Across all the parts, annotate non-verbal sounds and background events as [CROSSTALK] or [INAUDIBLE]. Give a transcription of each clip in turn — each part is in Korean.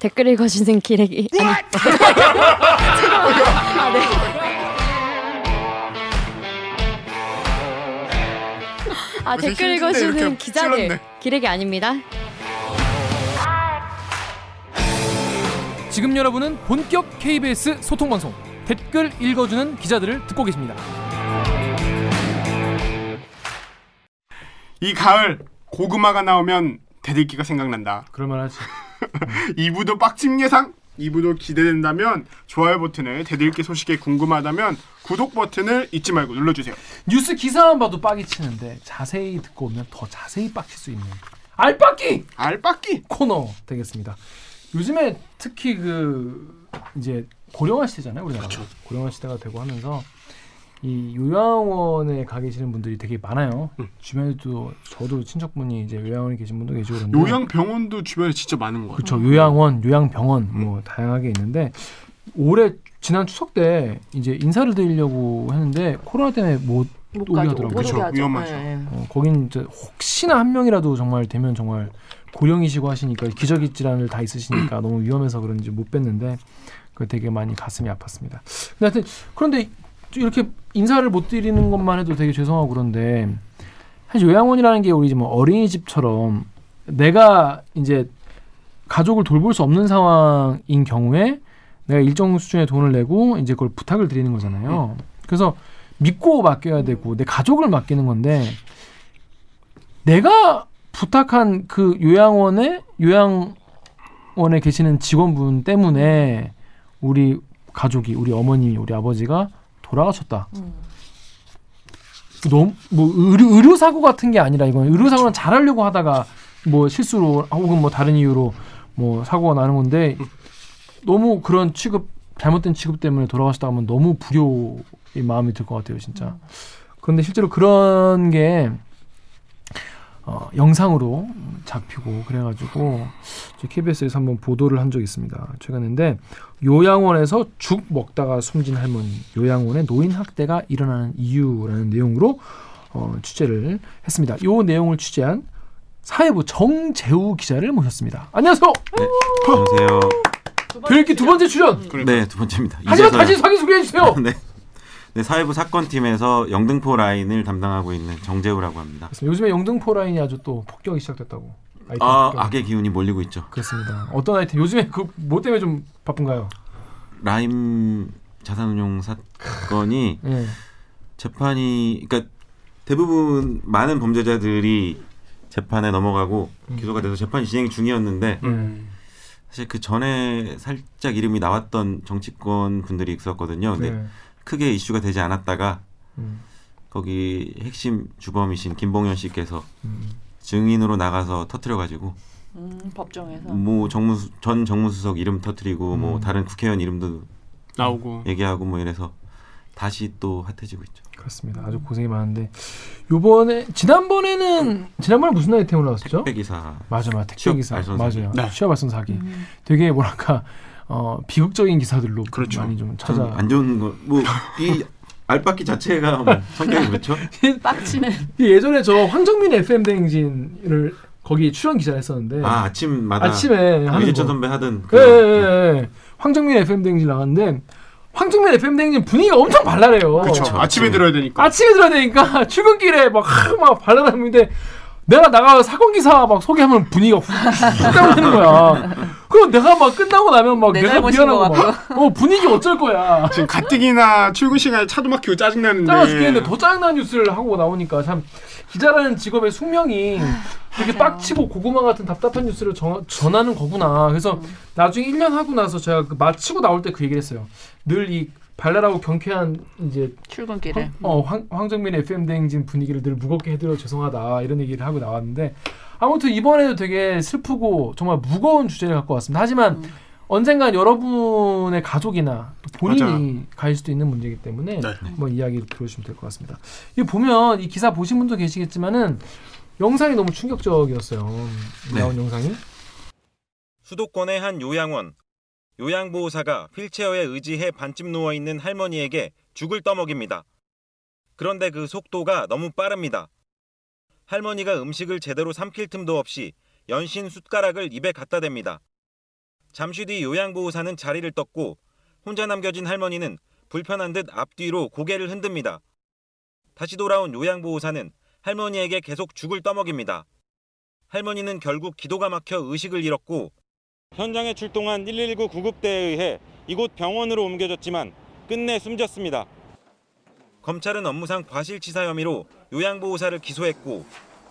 댓글 읽어주는 기레기 아니 [LAUGHS] 아, 네. 아 댓글 읽어주는 기자들. 기레기 아닙니다. 지금 여러분은 본격 KBS 소통 방송 댓글 읽어주는 기자들을 듣고 계십니다. 이 가을 고구마가 나오면 대들기가 생각난다. 그럴만하지. [LAUGHS] 2부도 빡침 예상? 2부도 기대된다면 좋아요 버튼을 대들기 소식에 궁금하다면 구독 버튼을 잊지 말고 눌러주세요. 뉴스 기사만 봐도 빡이 치는데 자세히 듣고 오면 더 자세히 빡칠 수 있는 알빡기 알빡기! 코너 되겠습니다. 요즘에 특히 그 이제 고령화 시대잖아요, 우리나라. 고령화 시대가 되고 하면서 이 요양원에 가 계시는 분들이 되게 많아요. 주변에도 저도 친척분이 이제 요양원에 계신 분도 계시고 그런데 요양병원도 주변에 진짜 많은 것 같아요. 그렇죠. 요양원, 요양병원 뭐 다양하게 있는데 올해 지난 추석 때 이제 인사를 드리려고 했는데 코로나 때문에 못못 오게. 하더라고요. 하죠. 위험하죠. 예, 예. 어, 거긴 이제 혹시나 한 명이라도 정말 되면 정말 고령이시고 하시니까 기저귀 질환을 다 있으시니까 [CLEARS THROAT] 너무 위험해서 그런지 못 뵀는데 그 되게 많이 가슴이 아팠습니다. 근데 하여튼 그런데 이렇게 인사를 못 드리는 것만 해도 되게 죄송하고 그런데 사실 요양원이라는 게 우리 뭐 어린이집처럼 내가 이제 가족을 돌볼 수 없는 상황인 경우에 내가 일정 수준의 돈을 내고 이제 그걸 부탁을 드리는 거잖아요. 그래서 믿고 맡겨야 되고 내 가족을 맡기는 건데 내가 부탁한 그 요양원에 요양원에 계시는 직원분 때문에 우리 가족이 우리 어머님이 우리 아버지가 돌아가셨다. 음. 너무 뭐 의료, 의료 사고 같은 게 아니라 이건 의료 사고는 잘하려고 하다가 뭐 실수로 혹은 뭐 다른 이유로 뭐 사고가 나는 건데 너무 그런 취급 잘못된 취급 때문에 돌아가셨다 하면 너무 불효의 마음이 들 것 같아요 진짜. 그런데 실제로 그런 게 어, 영상으로 잡히고 그래가지고 KBS에서 한번 보도를 한 적이 있습니다. 최근인데 요양원에서 죽 먹다가 숨진 할머니, 요양원의 노인 학대가 일어나는 이유라는 내용으로 어, 취재를 했습니다. 이 내용을 취재한 사회부 정재우 기자를 모셨습니다. 안녕하세요. 안녕하세요. 별기 두 번째 출연. 네, 두 번째입니다. 하지만 다시 자기 소개해 주세요. [LAUGHS] 네. 네, 사회부 사건팀에서 영등포 라인을 담당하고 있는 정재우라고 합니다. 요즘에 영등포 라인이 아주 또 폭격이 시작됐다고. 아, 폭격. 악의 기운이 몰리고 있죠. 그렇습니다. 어떤 아이템 요즘에 그 뭐 때문에 좀 바쁜가요? 라임 자산운용 사건이 예. 재판이 그러니까 대부분 많은 범죄자들이 재판에 넘어가고 기소가 돼서 재판이 진행 중이었는데 음. 사실 그 전에 살짝 이름이 나왔던 정치권 분들이 있었거든요. 근데 네. 크게 이슈가 되지 않았다가 음. 거기 핵심 주범이신 김봉현 씨께서 음. 증인으로 나가서 터트려가지고 음, 법정에서. 뭐 정무수 전 정무수석 이름 터트리고 뭐 음. 다른 국회의원 이름도 나오고. 얘기하고 뭐 이래서 다시 또 핫해지고 있죠. 그렇습니다. 아주 고생이 많은데 요번에 지난번에는 지난번에 무슨 아이템 올라왔었죠? 택배 기사 맞아, 맞아. 택배 취업 기사 알선 사기. 맞아요. 네. 취업 알선 사기. 음. 되게 뭐랄까 어, 비극적인 기사들로 그렇죠. 많이 좀참 찾아. 안 좋은 거뭐이 알바끼 자체가 뭐 [LAUGHS] 성격이 그렇죠. 빡치는. 예전에 저 황정민 FM 대행진을 거기 출연 기자를 했었는데 아 아침마다 아침에 유재천 거. 선배 하던 예, 그 예, 예, 예. 황정민 FM 대행진 나갔는데 황정민 FM 대행진 분위기가 엄청 발랄해요. 그렇죠. 아침에 들어야 되니까. 아침에 들어야 되니까 [LAUGHS] 출근길에 막, 하, 막 발랄함인데 내가 나가서 사건 기사 막 소개하면 분위기가 훅 다운되는 거야. 그럼 내가 막 끝나고 나면 막 내 내가 미안하고 것 막, 어 분위기 어쩔 거야. 지금 가뜩이나 출근 시간에 차도 막히고 짜증나는데. 짜증나 죽겠는데 더 짜증나는 뉴스를 하고 나오니까 참 기자라는 직업의 숙명이 이렇게 맞아요. 빡치고 고구마 같은 답답한 뉴스를 전, 전하는 거구나. 그래서 나중에 1년 하고 나서 제가 그 마치고 나올 때 그 얘기를 했어요. 늘 이 발랄하고 경쾌한 이제 출근길에. 황, 어, 황, 황정민 FM 대행진 분위기를 늘 무겁게 해드려 죄송하다 이런 얘기를 하고 나왔는데 아무튼 이번에도 되게 슬프고 정말 무거운 주제를 갖고 왔습니다. 하지만 음. 언젠간 여러분의 가족이나 또 본인이 가질 수도 있는 문제이기 때문에 네. 한번 이야기 들어주시면 될 것 같습니다. 이 보면 이 기사 보신 분도 계시겠지만은 영상이 너무 충격적이었어요. 네. 나온 영상이. 수도권의 한 요양원. 요양보호사가 휠체어에 의지해 반쯤 누워 있는 할머니에게 죽을 떠먹입니다. 그런데 그 속도가 너무 빠릅니다. 할머니가 음식을 제대로 삼킬 틈도 없이 연신 숟가락을 입에 갖다 댑니다. 잠시 뒤 요양보호사는 자리를 떴고 혼자 남겨진 할머니는 불편한 듯 앞뒤로 고개를 흔듭니다. 다시 돌아온 요양보호사는 할머니에게 계속 죽을 떠먹입니다. 할머니는 결국 기도가 막혀 의식을 잃었고 현장에 출동한 119 구급대에 의해 이곳 병원으로 옮겨졌지만 끝내 숨졌습니다. 검찰은 업무상 과실치사 혐의로 요양보호사를 기소했고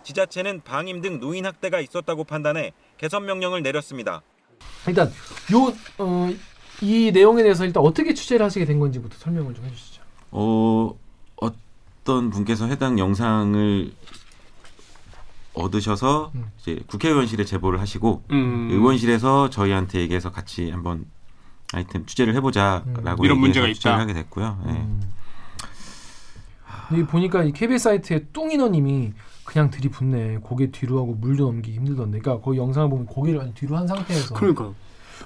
지자체는 방임 등 노인 학대가 있었다고 판단해 개선 명령을 내렸습니다. 일단 요 어, 이 내용에 대해서 일단 어떻게 취재를 하시게 된 건지부터 설명을 좀 해주시죠. 어, 어떤 분께서 해당 영상을 얻으셔서 음. 이제 국회의원실에 제보를 하시고 음. 의원실에서 저희한테 얘기해서 같이 한번 아이템 취재를 해보자라고 이런 얘기해서 문제가 있다. 하게 됐고요. 예. 음. 이 보니까 이 KBS 사이트에 뚱이너님이 그냥 들이붓네 고개 뒤로 하고 물도 넘기기 힘들던데 그러니까 거기 영상을 보면 고개를 뒤로 한 상태에서 그러니까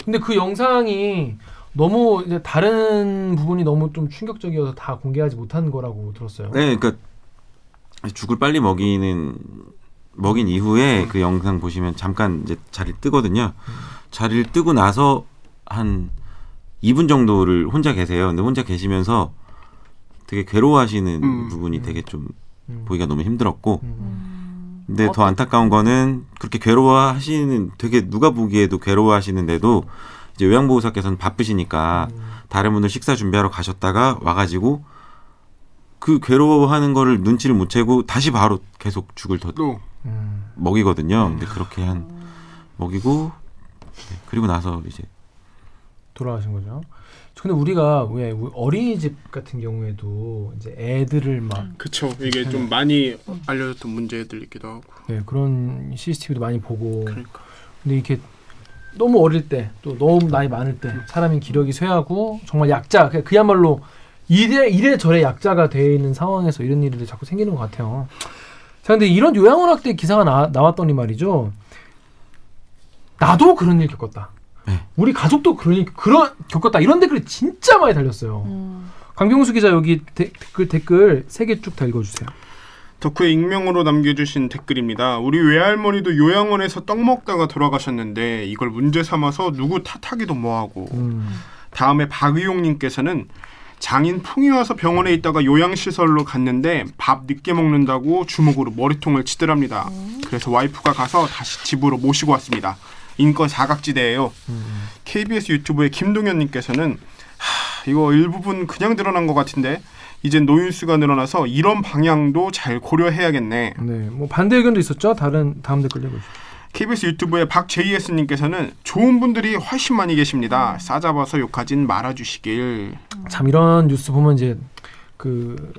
근데 그 영상이 너무 이제 다른 부분이 너무 좀 충격적이어서 다 공개하지 못한 거라고 들었어요. 네, 그러니까 죽을 빨리 먹이는 먹인 이후에 그 영상 보시면 잠깐 이제 자리를 뜨거든요. 자리를 뜨고 나서 한 2분 정도를 혼자 계세요. 근데 혼자 계시면서 되게 괴로워하시는 음. 부분이 되게 좀 음. 보기가 너무 힘들었고 음. 근데 더 안타까운 거는 그렇게 괴로워하시는 되게 누가 보기에도 괴로워하시는데도 이제 요양보호사께서는 바쁘시니까 음. 다른 분들 식사 준비하러 가셨다가 와가지고 그 괴로워하는 거를 눈치를 못 채고 다시 바로 계속 죽을 더 또 음. 먹이거든요. 근데 그렇게 한 먹이고 네, 그리고 나서 이제 돌아가신 거죠. 근데 우리가 왜 우리 어린이집 같은 경우에도 이제 애들을 막 그쵸 이게 좀 많이 알려졌던 문제들이기도 하고 네, 그런 CCTV도 많이 보고 그러니까 근데 이렇게 너무 어릴 때 또 너무 나이 많을 때 사람이 기력이 쇠하고 정말 약자 그- 그야말로 이래 이래 저래 약자가 돼 있는 상황에서 이런 일들이 자꾸 생기는 것 같아요. 자 근데 이런 요양원학대 기사가 나, 나왔더니 말이죠. 나도 그런 일 겪었다. 네. 우리 가족도 그런 일 그런 겪었다. 이런 댓글이 진짜 많이 달렸어요. 음. 강병수 기자 여기 데- 댓글 댓글 세 개 쭉 다 읽어주세요. 덕후에 익명으로 남겨주신 댓글입니다. 우리 외할머니도 요양원에서 떡 먹다가 돌아가셨는데 이걸 문제 삼아서 누구 탓하기도 뭐하고 음. 다음에 박의용님께서는 장인 풍이 와서 병원에 있다가 요양시설로 갔는데 밥 늦게 먹는다고 주먹으로 머리통을 치더랍니다. 그래서 와이프가 가서 다시 집으로 모시고 왔습니다. 인권 사각지대예요. 음. KBS 유튜브의 김동현님께서는 하, 이거 일부분 그냥 드러난 것 같은데 이젠 노인수가 늘어나서 이런 방향도 잘 고려해야겠네. 네, 뭐 반대 의견도 있었죠. 다른 다음 댓글 읽어주세요. KBS 유튜브의 박JS님께서는 좋은 분들이 훨씬 많이 계십니다. 싸잡아서 욕하진 말아주시길. 참 이런 뉴스 보면 이제 그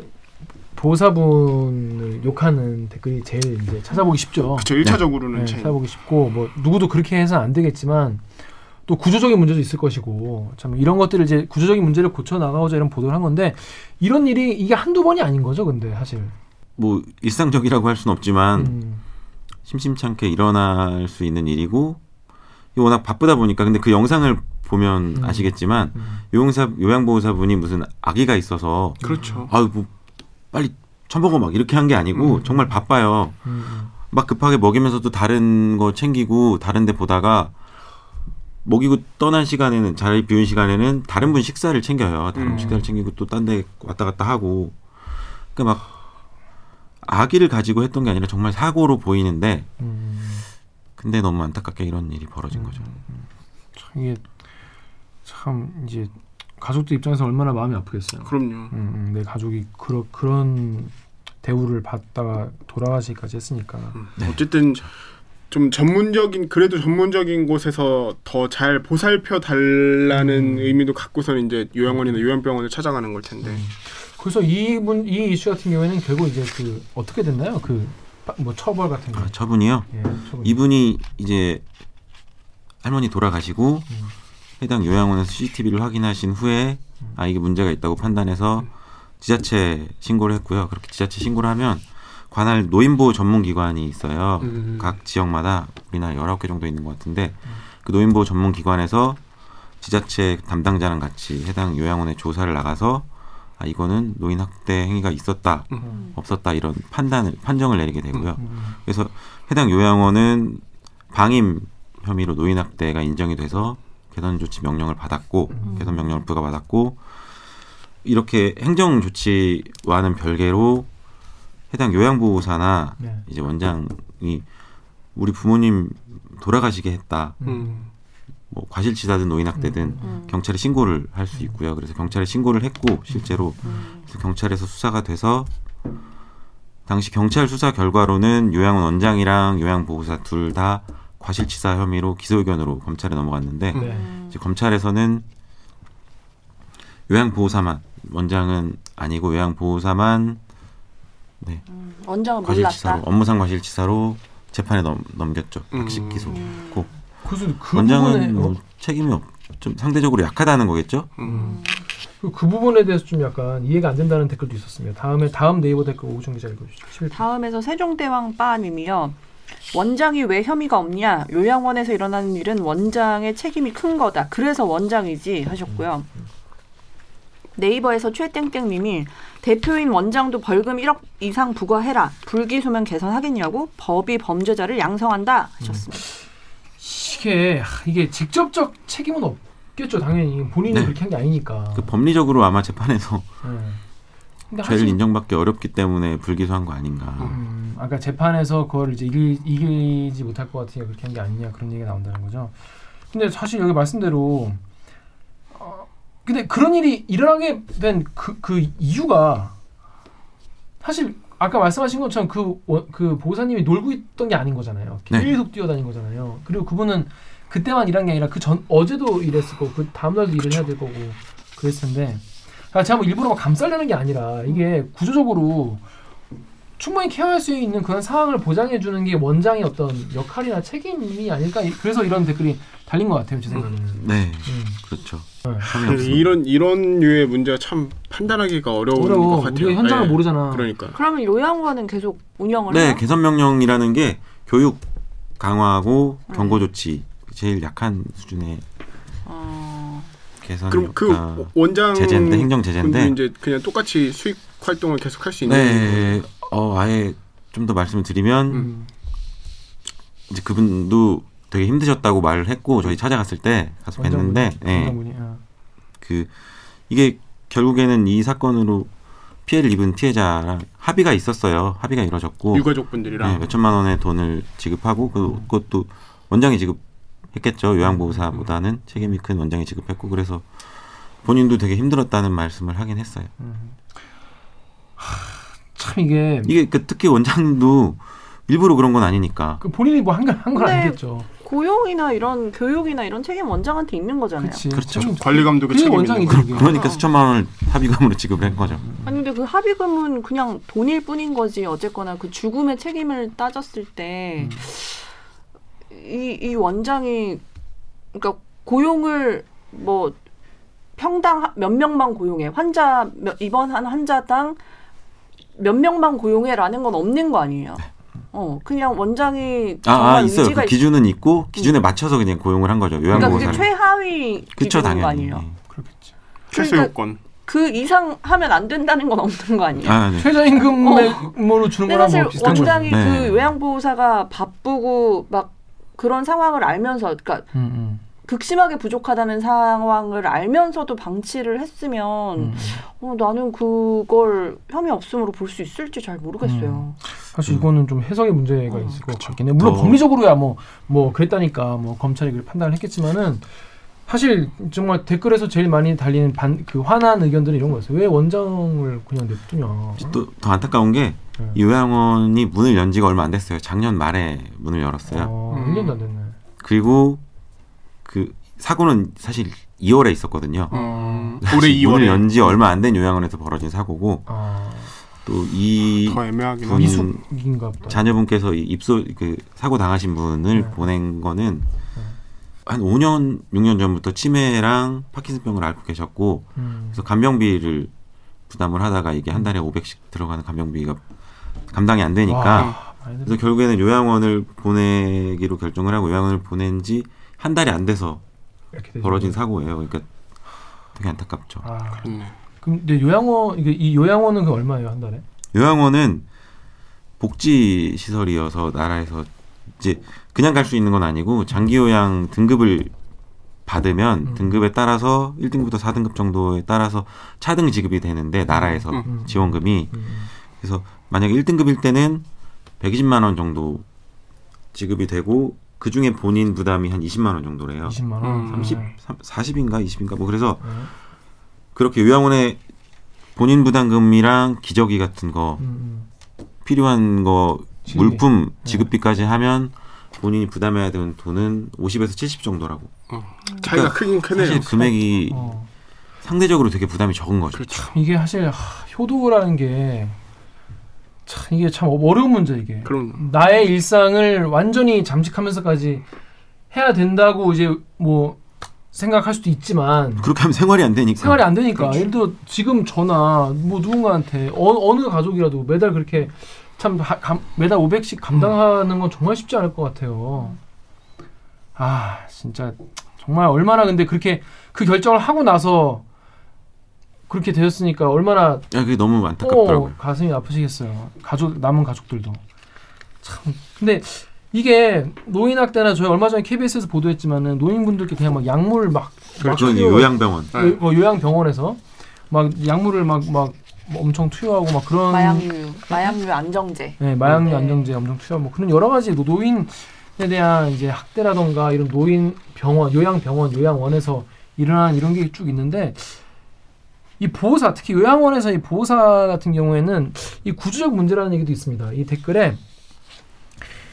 보호사분을 욕하는 댓글이 제일 이제 찾아보기 쉽죠. 그쵸 일차적으로는 네, 제 찾아보기 쉽고 뭐 누구도 그렇게 해서는 안 되겠지만 또 구조적인 문제도 있을 것이고 참 이런 것들을 이제 구조적인 문제를 고쳐 나가고자 이런 보도를 한 건데 이런 일이 이게 한두 번이 아닌 거죠, 근데 사실. 뭐 일상적이라고 할 수는 없지만 음, 심심찮게 일어날 수 있는 일이고 워낙 바쁘다 보니까 근데 그 영상을 보면 음. 아시겠지만 음. 요양사 요양보호사분이 무슨 아기가 있어서 그렇죠. 아유 뭐 빨리 처먹어 막 이렇게 한 게 아니고 음. 정말 바빠요. 음, 음. 막 급하게 먹이면서도 다른 거 챙기고 다른 데 보다가 먹이고 떠난 시간에는 자리 비운 시간에는 다른 분 식사를 챙겨요. 다른 음. 식사를 챙기고 또 딴 데 왔다 갔다 하고 그러니까 막 아기를 가지고 했던 게 아니라 정말 사고로 보이는데 음. 근데 너무 안타깝게 이런 일이 벌어진 거죠. 참 이게 참 이제 가족들 입장에서 얼마나 마음이 아프겠어요. 그럼요. 음, 음, 내 가족이 그런 그런 대우를 받다가 돌아가시기까지 했으니까. 네. 어쨌든 좀 전문적인 그래도 전문적인 곳에서 더 잘 보살펴 달라는 음. 의미도 갖고서는 이제 요양원이나 요양병원을 찾아가는 걸 텐데. 그래서 이분 이 이슈 같은 경우에는 결국 이제 그 어떻게 됐나요? 그 뭐 처벌 같은 거. 아, 처분이요. 예. 이분이 이제 할머니 돌아가시고 음. 해당 요양원에서 CCTV를 확인하신 후에 아 이게 문제가 있다고 판단해서 지자체 신고를 했고요. 그렇게 지자체 신고를 하면 관할 노인보호 전문기관이 있어요. 음. 각 지역마다 우리나라 19개 정도 있는 것 같은데 그 노인보호 전문기관에서 지자체 담당자랑 같이 해당 요양원에 조사를 나가서 아 이거는 노인 학대 행위가 있었다 음. 없었다 이런 판단을 판정을 내리게 되고요. 음. 그래서 해당 요양원은 방임 혐의로 노인 학대가 인정이 돼서 개선 조치 명령을 받았고 음. 개선 명령을 부과받았고 이렇게 행정 조치와는 별개로 해당 요양보호사나 네. 이제 원장이 우리 부모님 돌아가시게 했다. 음. 뭐 과실치사든 노인학대든 음. 경찰에 신고를 할 수 있고요. 그래서 경찰에 신고를 했고 실제로 음. 그래서 경찰에서 수사가 돼서 당시 경찰 수사 결과로는 요양원 원장이랑 요양보호사 둘 다 과실치사 혐의로 기소 의견으로 검찰에 넘어갔는데 네. 이제 검찰에서는 요양보호사만 원장은 아니고 요양보호사만 음. 원장은 과실치사로 몰랐다. 업무상 과실치사로 재판에 넘, 넘겼죠. 음. 학식 기소했고 그래서 그 원장은 어, 뭐 책임이 없, 좀 상대적으로 약하다는 거겠죠. 음. 그, 그 부분에 대해서 좀 약간 이해가 안 된다는 댓글도 있었습니다. 다음에 다음 네이버 댓글 오정 기자 읽어주시죠. 실- 다음에서 세종대왕 빠님이요. 원장이 왜 혐의가 없냐? 요양원에서 일어나는 일은 원장의 책임이 큰 거다. 그래서 원장이지 하셨고요. 네이버에서 최땡땡님이 대표인 원장도 벌금 1억 이상 부과해라. 불기소면 개선하겠냐고 법이 범죄자를 양성한다 하셨습니다. 이게 하, 이게 직접적 책임은 없겠죠. 당연히 본인이 네. 그렇게 한 게 아니니까. 그 법리적으로 아마 재판에서 네. 죄를 인정받기 어렵기 때문에 불기소한 거 아닌가. 음, 아까 재판에서 그걸 이제 이길, 이기지 못할 것 같으니까 그렇게 한 게 아니냐 그런 얘기가 나온다는 거죠. 근데 사실 여기 말씀대로 어, 근데 그런 일이 일어나게 된그그 이유가 사실 아까 말씀하신 것처럼 그, 원- 그 보호사님이 놀고 있던 게 아닌 거잖아요. 네. 계속 뛰어다닌 거잖아요. 그리고 그분은 그때만 일한 게 아니라 그 전 어제도 일했을 거고 그 다음 날도 일을 해야 될 거고 그랬을 텐데 아, 제가 뭐 일부러 막 감싸려는 게 아니라 이게 구조적으로 충분히 케어할 수 있는 그런 상황을 보장해 주는 게 원장의 어떤 역할이나 책임이 아닐까 그래서 이런 댓글이 달린 것 같아요 제 생각에는. 네, 음. 그렇죠. 네. 없습니다. 이런 이런 류의 문제가 참 판단하기가 어려운 것 어려워. 같아요. 우리가 현장을 네. 모르잖아. 그러니까. 그러면 요양원은 계속 운영을 네, 해요? 개선 명령이라는 게 교육 강화하고 네. 경고 조치 제일 약한 수준의 어, 개선 그럼 그. 원장 제재인데 행정 제재인데 이제 그냥 똑같이 수익 활동을 계속 할 수 있는 네, 어 아예 좀 더 말씀을 드리면 음. 이제 그분도 되게 힘드셨다고 말을 했고 저희 찾아갔을 때 가서 뵀는데 예, 원장분이. 아. 그 이게 결국에는 이 사건으로 피해를 입은 피해자랑 합의가 있었어요. 합의가 이루어졌고 유가족분들이랑 네, 몇 천만 원의 돈을 지급하고 그, 그것도 원장이 지급했겠죠. 요양보호사보다는 책임이 큰 원장이 지급했고 그래서 본인도 되게 힘들었다는 말씀을 하긴 했어요. 음. 하, 참 이게 이게 그 특히 원장도 일부러 그런 건 아니니까. 그 본인이 뭐 한 건한건 근데 아니겠죠. 고용이나 이런 교육이나 이런 책임 원장한테 있는 거잖아요. 그렇지. 그렇죠. 책임- 관리 감독의 원장이지. 있는 그게. 그러니까 어. 수천만 원을 합의금으로 지급을 한 거죠. 아니 근데 그 합의금은 그냥 돈일 뿐인 거지 어쨌거나 그 죽음의 책임을 따졌을 때이이 음. 원장이 그러니까 고용을 뭐 평당 하- 몇 명만 고용해 환자 몇- 입원한 환자당 몇 명만 고용해라는 건 없는 거 아니에요. 어 그냥 원장이 아, 정말 아 있어요. 의지가 그 있- 기준은 있고 기준에 맞춰서 그냥 고용을 한 거죠. 그러니까 그게 요양보호사를. 최하위 그쵸 당연히. 아니에요. 그렇겠지. 최소 그러니까 요건. 그 이상 하면 안 된다는 건 없는 거 아니에요. 아, 네. 최저임금으로 주는 근데 거랑 사실 뭐 비슷한 거죠. 원장이 네. 그 요양보호사가 바쁘고 막 그런 상황을 알면서 그러니까 음, 음, 극심하게 부족하다는 상황을 알면서도 방치를 했으면 음. 어, 나는 그걸 혐의 없음으로 볼 수 있을지 잘 모르겠어요. 사실 이거는 좀 해석의 문제가 어, 있을 것 같긴 해. 물론 더- 법리적으로야 뭐뭐 그랬다니까 뭐 검찰이 그 판단을 했겠지만은 사실 정말 댓글에서 제일 많이 달리는 반 그 화난 의견들은 이런 거였어요. 왜 원장을 그냥 냅두냐? 또 더 안타까운 게 네. 이 요양원이 문을 연 지가 얼마 안 됐어요. 작년 말에 문을 열었어요. 어, 음. 1년도 안 됐네. 그리고 그 사고는 사실 2월에 있었거든요. 음, 올해 문을 2월에 연지 얼마 안 된 요양원에서 벌어진 사고고 아, 또이더 애매하긴 분- 하죠. 미숙인가 보다. 자녀분께서 이 입소 그 사고 당하신 분을 네. 보낸 거는 한 5년 6년 전부터 치매랑 파킨슨병을 앓고 계셨고 음. 그래서 간병비를 부담을 하다가 이게 한 달에 500씩 들어가는 간병비가 감당이 안 되니까 와, 그래서 결국에는 요양원을 보내기로 결정을 하고 요양원을 보낸 지 한 달이 안 돼서. 벌어진 사고예요. 그러니까 되게 안타깝죠. 아, 그렇네. 근데 요양원 이게 이 요양원은 그 얼마예요 한 달에? 요양원은 복지 시설이어서 나라에서 이제 그냥 갈 수 있는 건 아니고 장기 요양 등급을 받으면 음. 등급에 따라서 1등급부터 4등급 정도에 따라서 차등 지급이 되는데 나라에서 음. 지원금이 음. 그래서 만약에 1등급일 때는 120만 원 정도 지급이 되고 그 중에 본인 부담이 한 20만 원 정도래요. 20만 원. 음. 30, 네. 40인가 20인가 뭐 그래서 네. 그렇게 요양원에 본인 부담금이랑 기저귀 같은 거 음, 필요한 거 지급이. 물품 네. 지급비까지 하면 본인이 부담해야 되는 돈은 50에서 70 정도라고. 차이가 크긴 크네요. 사실 금액이 음. 어. 상대적으로 되게 부담이 적은 거죠. 그렇죠. 이게 사실 하, 효도라는 게 참 이게 참 어려운 문제 이게. 그럼 나의 일상을 완전히 잠식하면서까지 해야 된다고 이제 뭐 생각할 수도 있지만 그렇게 하면 생활이 안 되니까. 생활이 안 되니까 그렇죠. 예를 들어 지금 저나 뭐 누군가한테 어, 느 가족이라도 매달 그렇게 참 하- 감- 매달 500씩 감당하는 건 정말 쉽지 않을 것 같아요. 아 진짜 정말 얼마나 근데 그렇게 그 결정을 하고 나서 그렇게 되었으니까 얼마나 야, 그게 너무 안타깝더라고요. 어, 가슴이 아프시겠어요. 가족 남은 가족들도 참. 근데 이게 노인 학대나 저희 얼마 전에 KBS에서 보도했지만은 노인분들께 그냥 막 약물 막, 막 그건 투여- 요양병원. 네. 요- 어, 요양병원에서 막 약물을 막 막 엄청 투여하고 막 그런 마약류, 마약류 안정제. 네, 마약류 네. 안정제 엄청 투여하고 뭐 그런 여러 가지 노- 노인에 대한 이제 학대라던가 이런 노인 병원, 요양병원, 요양원에서 일어나는 이런 게 쭉 있는데 이 보호사 특히 요양원에서 이 보호사 같은 경우에는 이 구조적 문제라는 얘기도 있습니다. 이 댓글에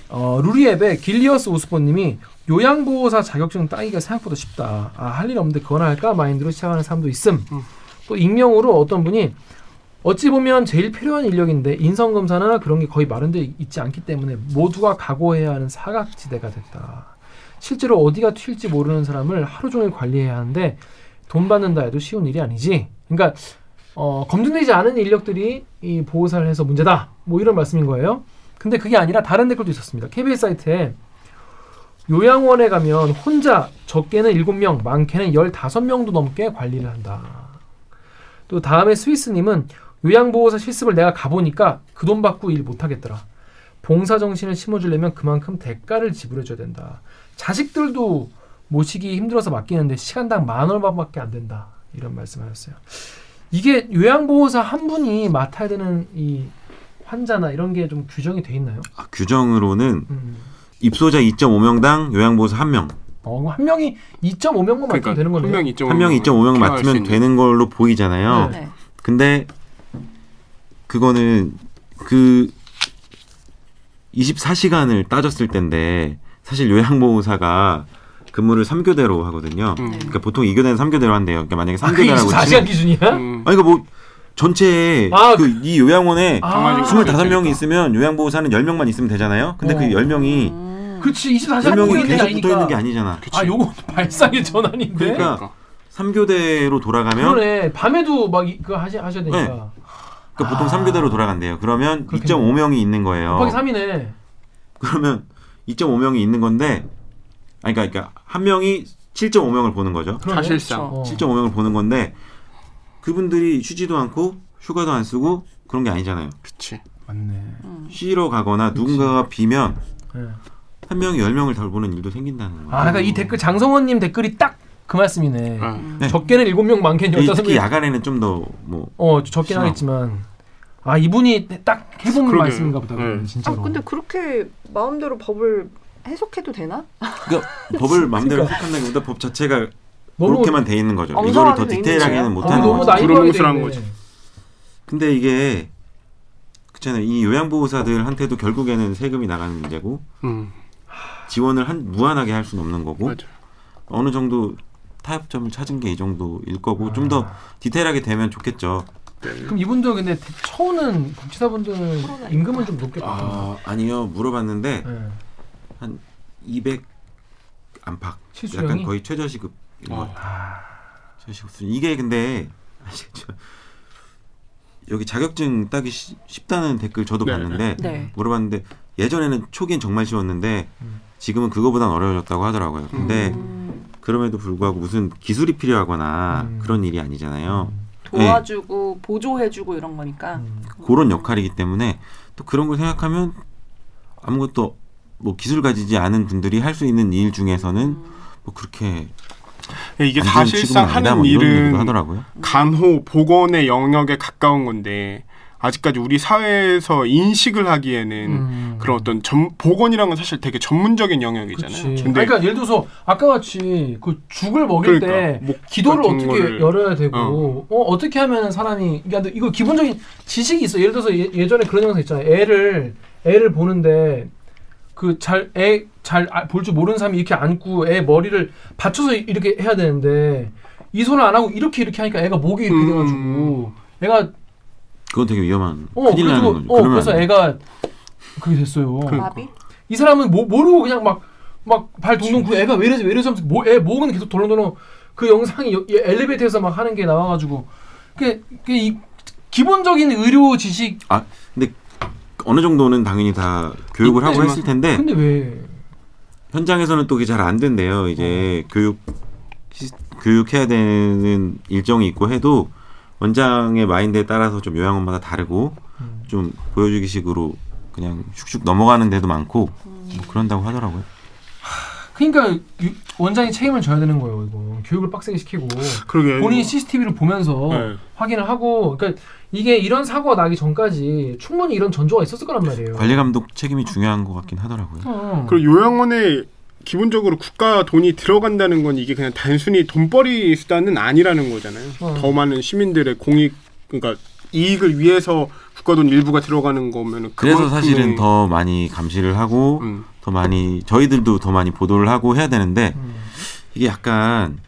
어, 루리앱의 길리어스 오스본님이 요양보호사 자격증 따기가 생각보다 쉽다. 아, 할 일 없는데 그거나 할까 마인드로 시작하는 사람도 있음. 음. 또 익명으로 어떤 분이 어찌 보면 제일 필요한 인력인데 인성 검사나 그런 게 거의 마련돼 있지 않기 때문에 모두가 각오해야 하는 사각지대가 됐다. 실제로 어디가 튈지 모르는 사람을 하루 종일 관리해야 하는데 돈 받는다 해도 쉬운 일이 아니지. 그러니까 어, 검증되지 않은 인력들이 이 보호사를 해서 문제다. 뭐 이런 말씀인 거예요. 근데 그게 아니라 다른 댓글도 있었습니다. KBS 사이트에 요양원에 가면 혼자 적게는 7명, 많게는 15명도 넘게 관리를 한다. 또 다음에 스위스님은 요양보호사 실습을 내가 가보니까 그 돈 받고 일 못하겠더라. 봉사정신을 심어주려면 그만큼 대가를 지불해줘야 된다. 자식들도 모시기 힘들어서 맡기는데 시간당 만 얼마밖에 안 된다. 이런 말씀하셨어요. 이게 요양보호사 한 분이 맡아야 되는 이 환자나 이런 게 좀 규정이 돼 있나요? 아, 규정으로는 음. 입소자 2.5명당 요양보호사 1명. 어, 그럼 한 명이 2.5명만 맡으면 그러니까 되는 거네요. 한 명이 2.5명 한 명이 2.5명 케어할 수 맡으면. 되는 걸로 보이잖아요. 네. 네. 근데 그거는 그 24시간을 따졌을 텐데 사실 요양보호사가 근무를 3교대로 하거든요. 음. 그러니까 보통 2교대는 3교대로 한대요. 그러니까 만약에 아, 그게 3교대라고 24시간 치면 기준이야? 음. 아니 그러니까 뭐 전체에 아, 그이 요양원에 아, 스물 다섯 25명이 그러니까. 있으면 요양보호사는 10명만 있으면 되잖아요. 근데 그 어. 10명이 음. 그치 24시간 10명이 있는 게 계속 아니니까. 붙어 있는 게 아니잖아. 아, 요거 [LAUGHS] 발상의 전환인데. 그러니까 3교대로 돌아가면 그러네. 밤에도 막 이- 그거 하시, 하셔야 되니까. 네. 그러니까 보통 아. 3교대로 돌아간대요. 그러면 그렇겠네. 2.5명이 있는 거예요. 곱하기 3이네. 그러면 2.5명이 있는 건데 아니 그러니까, 그러니까 한 명이 7.5명을 보는 거죠. 사실상. 어. 7.5명을 보는 건데 그분들이 쉬지도 않고 휴가도 안 쓰고 그런 게 아니잖아요. 그치. 맞네. 음. 쉬러 가거나 누군가가 비면 네. 한 명이 10명을 돌보는 일도 생긴다는 거예요. 아, 그러니까 이 댓글 장성원님 댓글이 딱 그 말씀이네. 어. 네. 적게는 7명, 많게는 이- 15명. 특히 야간에는 좀 더 뭐 어, 적긴 심하고. 하겠지만. 아, 이분이 딱 해본. 말씀인가 보다. 네. 진짜로. 아 근데 그렇게 마음대로 법을 해석해도 되나? 그러니까 [LAUGHS] 법을 마음대로. 해석한다기보다 법 자체가 그렇게만 돼 있는 거죠. 이거를 엉성하게 더 디테일하게는 거예요? 못 아, 하는 거죠. 돼 거지. 근데 이게 그렇잖아요. 이 요양보호사들한테도 결국에는 세금이 나가는 문제고 음. 지원을 한 무한하게 할 수는 없는 거고 맞아. 어느 정도 타협점을 찾은 게 이 정도일 거고 좀더 디테일하게 되면 좋겠죠. 그럼 이분들 근데 처우는 복지사분들은 임금은 좀 높겠다. 아 아니요 물어봤는데 네. 한 200 안팎 실수령이? 약간 거의 최저시급인 거 어. 아, 최저시급 수준 이게 근데? [LAUGHS] 여기 자격증 따기 쉬- 쉽다는 댓글 저도 네. 봤는데 네. 물어봤는데 예전에는 초기엔 정말 쉬웠는데 음. 지금은 그거보단 어려워졌다고 하더라고요. 근데 음. 그럼에도 불구하고 무슨 기술이 필요하거나 음. 그런 일이 아니잖아요. 도와주고 보조해주고 이런 거니까. 음. 그런 역할이기 때문에 또 그런 걸 생각하면 아무것도 뭐 기술 가지지 않은 분들이 할 수 있는 일 중에서는 음. 뭐 그렇게 이게 안 좋은 사실상 하는 뭐 일은 하더라고요. 간호 보건의 영역에 가까운 건데 아직까지 우리 사회에서 인식을 하기에는 음. 그런 어떤 전, 보건이란 건 사실 되게 전문적인 영역이잖아요. 그러니까 예를 들어서 아까 같이 그 죽을 먹일 그러니까 때목 기도를 어떻게 거를- 열어야 되고 어. 떻게 하면 사람이 그러니까 이거 기본적인 지식이 있어. 예를 들어서 예, 전에 그런 영상 있잖아요. 애를 애를 보는데 그 잘 애 잘 볼 줄 모르는 사람이 이렇게 안고 애 머리를 받쳐서 이렇게 해야 되는데 이 손을 안 하고 이렇게 이렇게 하니까 애가 목이 이렇게 음. 돼가지고 애가 그건 되게 위험한 어 큰일 나는 그래서 거죠. 어 그러면 그래서. 애가 그게 됐어요. 그- 마비? 이 사람은 모, 모르고 그냥 막 막 발 동동 그 애가 왜 이러지 왜 이러지 하면서 모, 애 목은 계속 덜렁덜렁 그 영상이 여- 엘리베이터에서 막 하는 게 나와가지고 그게, 그게 이 기본적인 의료 지식 아 근데 어느 정도는 당연히 다 교육을 하고 했을 텐데 근데 왜 현장에서는 또 그게 잘 안 된대요. 이제 교육 시- 교육해야 되는 일정이 있고 해도 원장의 마인드에 따라서 좀 요양원마다 다르고 음. 좀 보여주기식으로 그냥 슉슉 넘어가는 데도 많고 뭐 그런다고 하더라고요. 그러니까 유- 원장이 책임을 져야 되는 거예요 이거 교육을 빡세게 시키고 그러게 본인이 CCTV를 보면서 네. 확인을 하고 그러니까 이게 이런 사고가 나기 전까지 충분히 이런 전조가 있었을 거란 말이에요. 관리 감독 책임이 중요한 것 같긴 하더라고요. 어. 그리고 요양원에 기본적으로 국가 돈이 들어간다는 건 이게 그냥 단순히 돈벌이 수단은 아니라는 거잖아요. 어. 더 많은 시민들의 공익 그러니까 이익을 위해서 국가 돈 일부가 들어가는 거면은 그래서 사실은 더 많이 감시를 하고 음. 더 많이 저희들도 더 많이 보도를 하고 해야 되는데 음. 이게 약간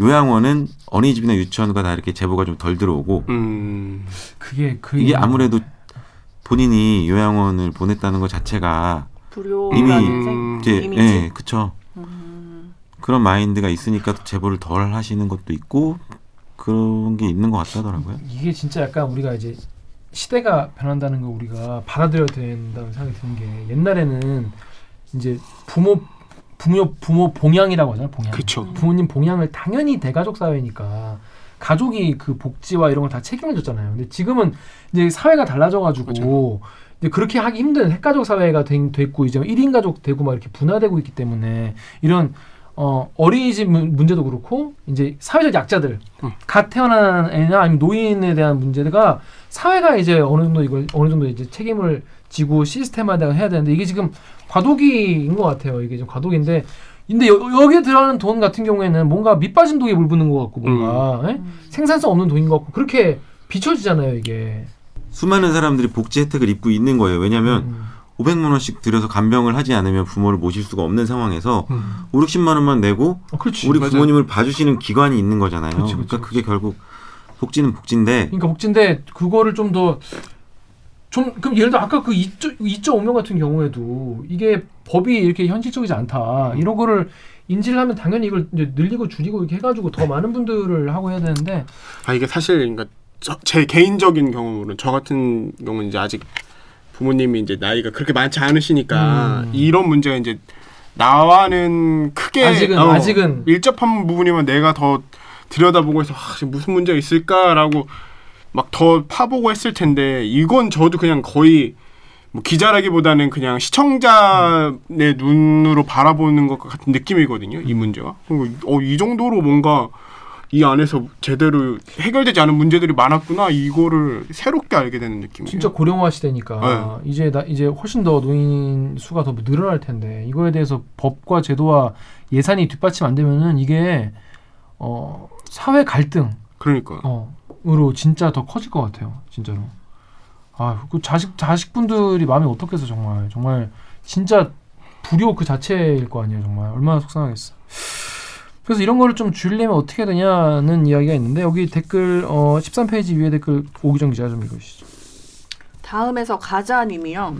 요양원은 어린이집이나 유치원과 다 이렇게 제보가 좀 덜 들어오고 음. 그게 그 이게 아무래도 본인이 요양원을 보냈다는 것 자체가 이미- 생 이제. 예 그쵸 음. 그런 마인드가 있으니까 제보를 덜 하시는 것도 있고 그런 게 있는 것 같다더라고요. 이게 진짜 약간 우리가 이제 시대가 변한다는 거 우리가 받아들여야 된다는 생각이 드는 게 옛날에는 이제 부모 부모 부모 봉양이라고 하잖아요 봉양 그쵸. 부모님 봉양을 당연히 대가족 사회니까 가족이 그 복지와 이런 걸 다 책임을 졌잖아요 근데 지금은 이제 사회가 달라져가지고 이제 그렇게 하기 힘든 핵가족 사회가 된, 됐고 이제 1인 가족 되고 막 이렇게 분화되고 있기 때문에 이런 어, 어린이집 문- 문제도 그렇고 이제 사회적 약자들 음. 갓 태어난 애나 아니면 노인에 대한 문제가 사회가 이제 어느 정도 이걸 어느 정도 이제 책임을 지고 시스템화되가 해야 되는데 이게 지금 과도기인 것 같아요. 이게 좀 과도기인데 근데 여, 여기에 들어가는 돈 같은 경우에는 뭔가 밑빠진 독에 물 붓는 것 같고 뭔가 예? 생산성 없는 돈인 것 같고 그렇게 비춰지잖아요 이게. 수많은 사람들이 복지 혜택을 입고 있는 거예요. 왜냐하면 음. 500만 원씩 들여서 간병을 하지 않으면 부모를 모실 수가 없는 상황에서 음. 5, 60만 원만 내고 어, 그렇지. 우리 맞아요. 부모님을 봐주시는 기관이 있는 거잖아요. 그치, 그치, 그러니까 그게 결국 복지는 복지인데 그러니까 복지인데 그거를 좀더 좀 그럼 예를 들어 아까 그 2.5명 같은 경우에도 이게 법이 이렇게 현실적이지 않다 이런 거를 인지를 하면 당연히 이걸 이제 늘리고 줄이고 이렇게 해가지고 더 많은 분들을 하고 해야 되는데 아 이게 사실 그러니까 저, 제 개인적인 경험으로는 저 같은 경우는 이제 아직 부모님이 이제 나이가 그렇게 많지 않으시니까 음. 이런 문제가 이제 나와는 크게 아직은- 어, 아직은. 밀접한 부분이면 내가 더 들여다보고 해서 아, 무슨 문제가 있을까라고 막 더 파보고 했을 텐데 이건 저도 그냥 거의 뭐 기자라기보다는 그냥 시청자의 눈으로 바라보는 것 같은 느낌이거든요. 이 문제가. 어, 이 정도로 뭔가 이 안에서 제대로 해결되지 않은 문제들이 많았구나 이거를 새롭게 알게 되는 느낌이에요. 진짜 고령화 시대니까 이제 나 이제 훨씬 더 노인 수가 더 늘어날 텐데 이거에 대해서 법과 제도와 예산이 뒷받침 안 되면은 이게 어 사회 갈등 그러니까 어, 으로 진짜 더 커질 것 같아요. 진짜로. 아, 그 자식 자식분들이 마음이 어떻겠어 정말. 정말 진짜 불효 그 자체일 거 아니에요, 정말. 얼마나 속상하겠어. 그래서 이런 거를 좀 줄이려면 어떻게 되냐는 이야기가 있는데 여기 댓글 어 13페이지 위에 댓글 오기정 기자 좀 읽으시죠. 다음에서 가자 님이요.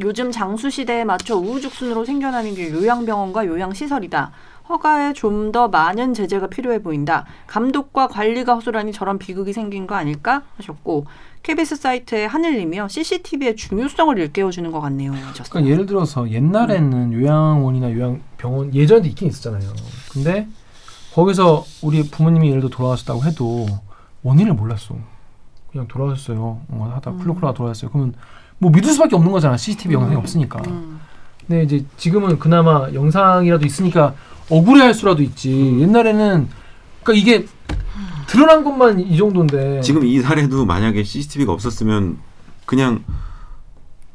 요즘 장수 시대에 맞춰 우후죽순으로 생겨나는 게 요양병원과 요양시설이다. 허가에 좀 더 많은 제재가 필요해 보인다. 감독과 관리가 허술하니 저런 비극이 생긴 거 아닐까 하셨고 KBS 사이트의 하늘님이요. CCTV의 중요성을 일깨워주는 것 같네요. 하셨어요. 그러니까 예를 들어서 옛날에는 요양원이나 요양병원 예전에도 있긴 있었잖아요. 근데 거기서 우리 부모님이 예를 들어 돌아가셨다고 해도 원인을 몰랐어. 그냥 돌아가셨어요. 어, 하다 플로클라가 돌아갔어요. 그러면 뭐 믿을 수밖에 없는 거잖아. CCTV 영상이 없으니까. 음. 근데 이제 지금은 그나마 영상이라도 있으니까 억울해할 수라도 있지. 옛날에는 그러니까 이게 드러난 것만 이 정도인데 지금 이 사례도 만약에 CCTV가 없었으면 그냥